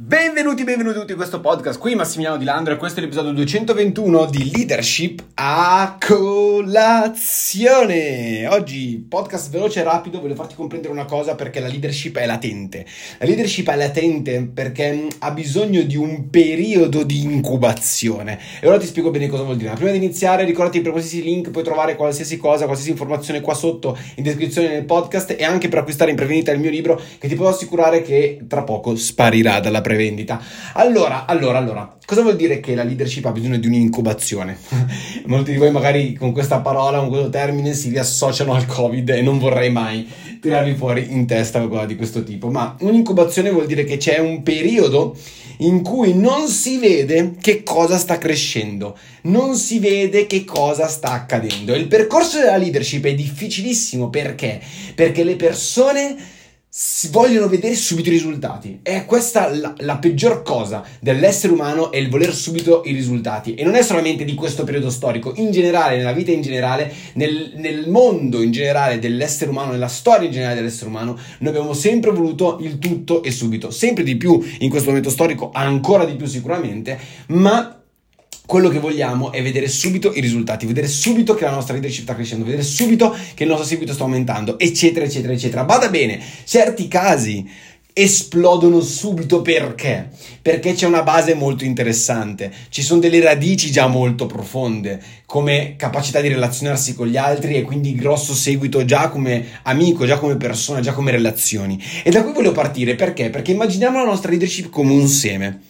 Benvenuti, benvenuti tutti in questo podcast. Qui Massimiliano Di Landro e questo è l'episodio 221 di Leadership a colazione. Oggi podcast veloce e rapido, voglio farti comprendere una cosa perché la leadership è latente. La leadership è latente perché ha bisogno di un periodo di incubazione. E ora ti spiego bene cosa vuol dire. Ma prima di iniziare, ricordati per qualsiasi link puoi trovare qualsiasi cosa, qualsiasi informazione qua sotto in descrizione nel podcast e anche per acquistare in prevenita il mio libro che ti posso assicurare che tra poco sparirà dalla prevendita. Allora, allora, allora, cosa vuol dire che la leadership ha bisogno di un'incubazione? Molti di voi magari con questa parola, con questo termine si riassociano al Covid e non vorrei mai tirarvi fuori in testa qualcosa di questo tipo, ma un'incubazione vuol dire che c'è un periodo in cui non si vede che cosa sta crescendo, non si vede che cosa sta accadendo. Il percorso della leadership è difficilissimo perché? Perché le persone vogliono vedere subito i risultati. È questa la, la, peggior cosa dell'essere umano è il voler subito i risultati. E non è solamente di questo periodo storico, in generale, nella vita in generale, nel, nel mondo in generale dell'essere umano, nella storia in generale dell'essere umano, noi abbiamo sempre voluto il tutto e subito. Sempre di più in questo momento storico, ancora di più sicuramente, ma quello che vogliamo è vedere subito i risultati, vedere subito che la nostra leadership sta crescendo, vedere subito che il nostro seguito sta aumentando, eccetera, eccetera, eccetera. Bada bene, certi casi esplodono subito perché? Perché c'è una base molto interessante, ci sono delle radici già molto profonde, come capacità di relazionarsi con gli altri e quindi grosso seguito già come amico, già come persona, già come relazioni. E da qui voglio partire perché? Perché immaginiamo la nostra leadership come un seme.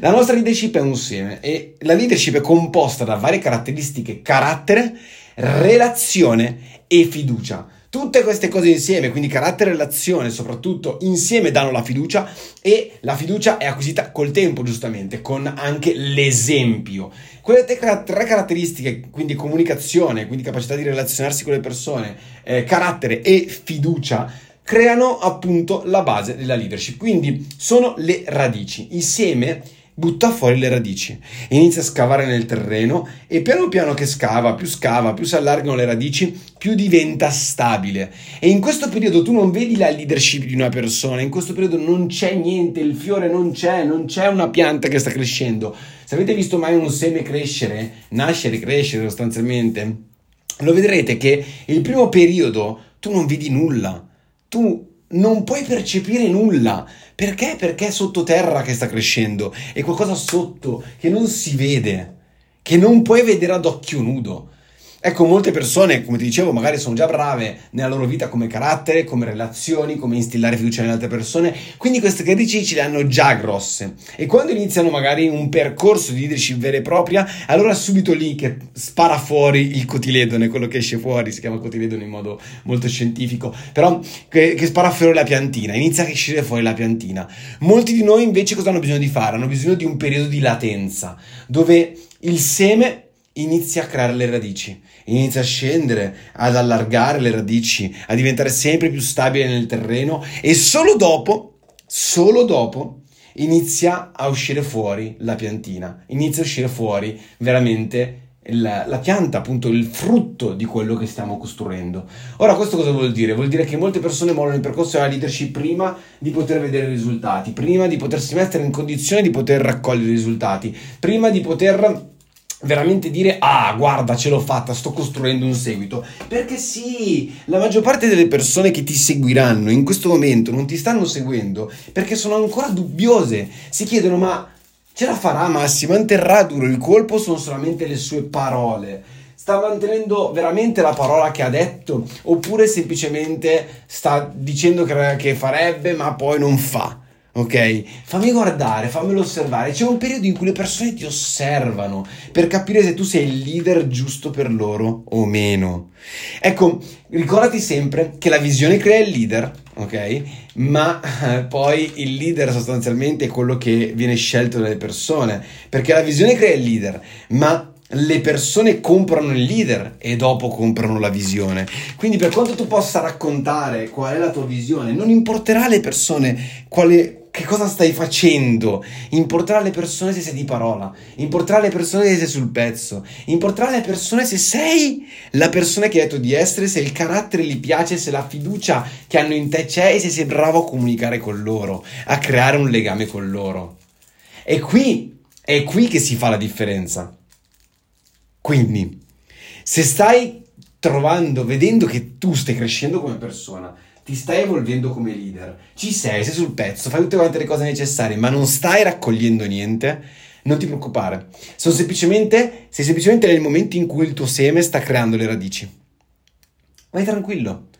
La nostra leadership è un seme e la leadership è composta da varie caratteristiche, carattere, relazione e fiducia. Tutte queste cose insieme, quindi carattere e relazione, soprattutto insieme danno la fiducia e la fiducia è acquisita col tempo, giustamente, con anche l'esempio. Quelle tre, caratteristiche, quindi comunicazione, quindi capacità di relazionarsi con le persone, eh, carattere e fiducia, creano appunto la base della leadership. Quindi sono le radici. Il butta fuori le radici, inizia a scavare nel terreno e piano piano che scava, più scava, più si allargano le radici, più diventa stabile. E in questo periodo tu non vedi la leadership di una persona, in questo periodo non c'è niente, il fiore non c'è, non c'è una pianta che sta crescendo. Se avete visto mai un seme crescere, nascere, crescere sostanzialmente, lo vedrete che il primo periodo tu non vedi nulla. Tu non puoi percepire nulla. Perché? Perché è sottoterra che sta crescendo. È qualcosa sotto che non si vede, che non puoi vedere ad occhio nudo. Ecco, molte persone, come ti dicevo, magari sono già brave nella loro vita come carattere, come relazioni, come instillare fiducia nelle altre persone, quindi queste radici ce le hanno già grosse. E quando iniziano magari un percorso di leadership vera e propria, allora subito lì che spara fuori il cotiledone, quello che esce fuori, si chiama cotiledone in modo molto scientifico, però che, che spara fuori la piantina, inizia a uscire fuori la piantina. Molti di noi invece cosa hanno bisogno di fare? Hanno bisogno di un periodo di latenza, dove il seme inizia a creare le radici, inizia a scendere, ad allargare le radici, a diventare sempre più stabile nel terreno e solo dopo, solo dopo, inizia a uscire fuori la piantina, inizia a uscire fuori veramente la, la, pianta, appunto il frutto di quello che stiamo costruendo. Ora, questo cosa vuol dire? Vuol dire che molte persone mollano il percorso della leadership prima di poter vedere i risultati, prima di potersi mettere in condizione di poter raccogliere i risultati, prima di poter veramente dire ah guarda ce l'ho fatta sto costruendo un seguito. Perché sì la maggior parte delle persone che ti seguiranno in questo momento non ti stanno seguendo perché sono ancora dubbiose. Si chiedono ma ce la farà Massimo? Manterrà duro il colpo sono solamente le sue parole? Sta mantenendo veramente la parola che ha detto? Oppure semplicemente sta dicendo che farebbe ma poi non fa ok? Fammi guardare, fammelo osservare. C'è un periodo in cui le persone ti osservano per capire se tu sei il leader giusto per loro o meno. Ecco, ricordati sempre che la visione crea il leader, ok? Ma eh, poi il leader sostanzialmente è quello che viene scelto dalle persone, perché la visione crea il leader, ma le persone comprano il leader e dopo comprano la visione. Quindi per quanto tu possa raccontare qual è la tua visione, non importerà alle persone quale che cosa stai facendo? Importare alle persone se sei di parola, importare alle persone se sei sul pezzo, importare alle persone se sei la persona che hai detto di essere, se il carattere gli piace, se la fiducia che hanno in te c'è e se sei bravo a comunicare con loro, a creare un legame con loro. E qui, è qui che si fa la differenza. Quindi, se stai trovando, vedendo che tu stai crescendo come persona, ti stai evolvendo come leader, ci sei, sei sul pezzo, fai tutte quante le cose necessarie, ma non stai raccogliendo niente, non ti preoccupare. Sono semplicemente, sei semplicemente nel momento in cui il tuo seme sta creando le radici. Vai tranquillo,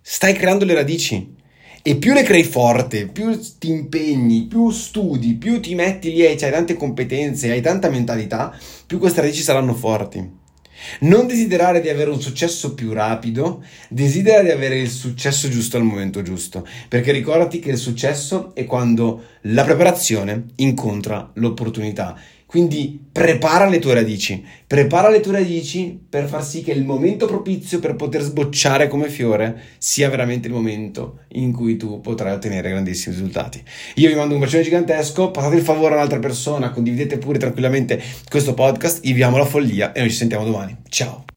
stai creando le radici. E più le crei forte, più ti impegni, più studi, più ti metti lì e hai tante competenze, hai tanta mentalità, più queste radici saranno forti. Non desiderare di avere un successo più rapido, desidera di avere il successo giusto al momento giusto, perché ricordati che il successo è quando la preparazione incontra l'opportunità. Quindi prepara le tue radici, prepara le tue radici per far sì che il momento propizio per poter sbocciare come fiore sia veramente il momento in cui tu potrai ottenere grandissimi risultati. Io vi mando un bacione gigantesco, passate il favore a un'altra persona, condividete pure tranquillamente questo podcast, viviamo la follia e noi ci sentiamo domani. Ciao!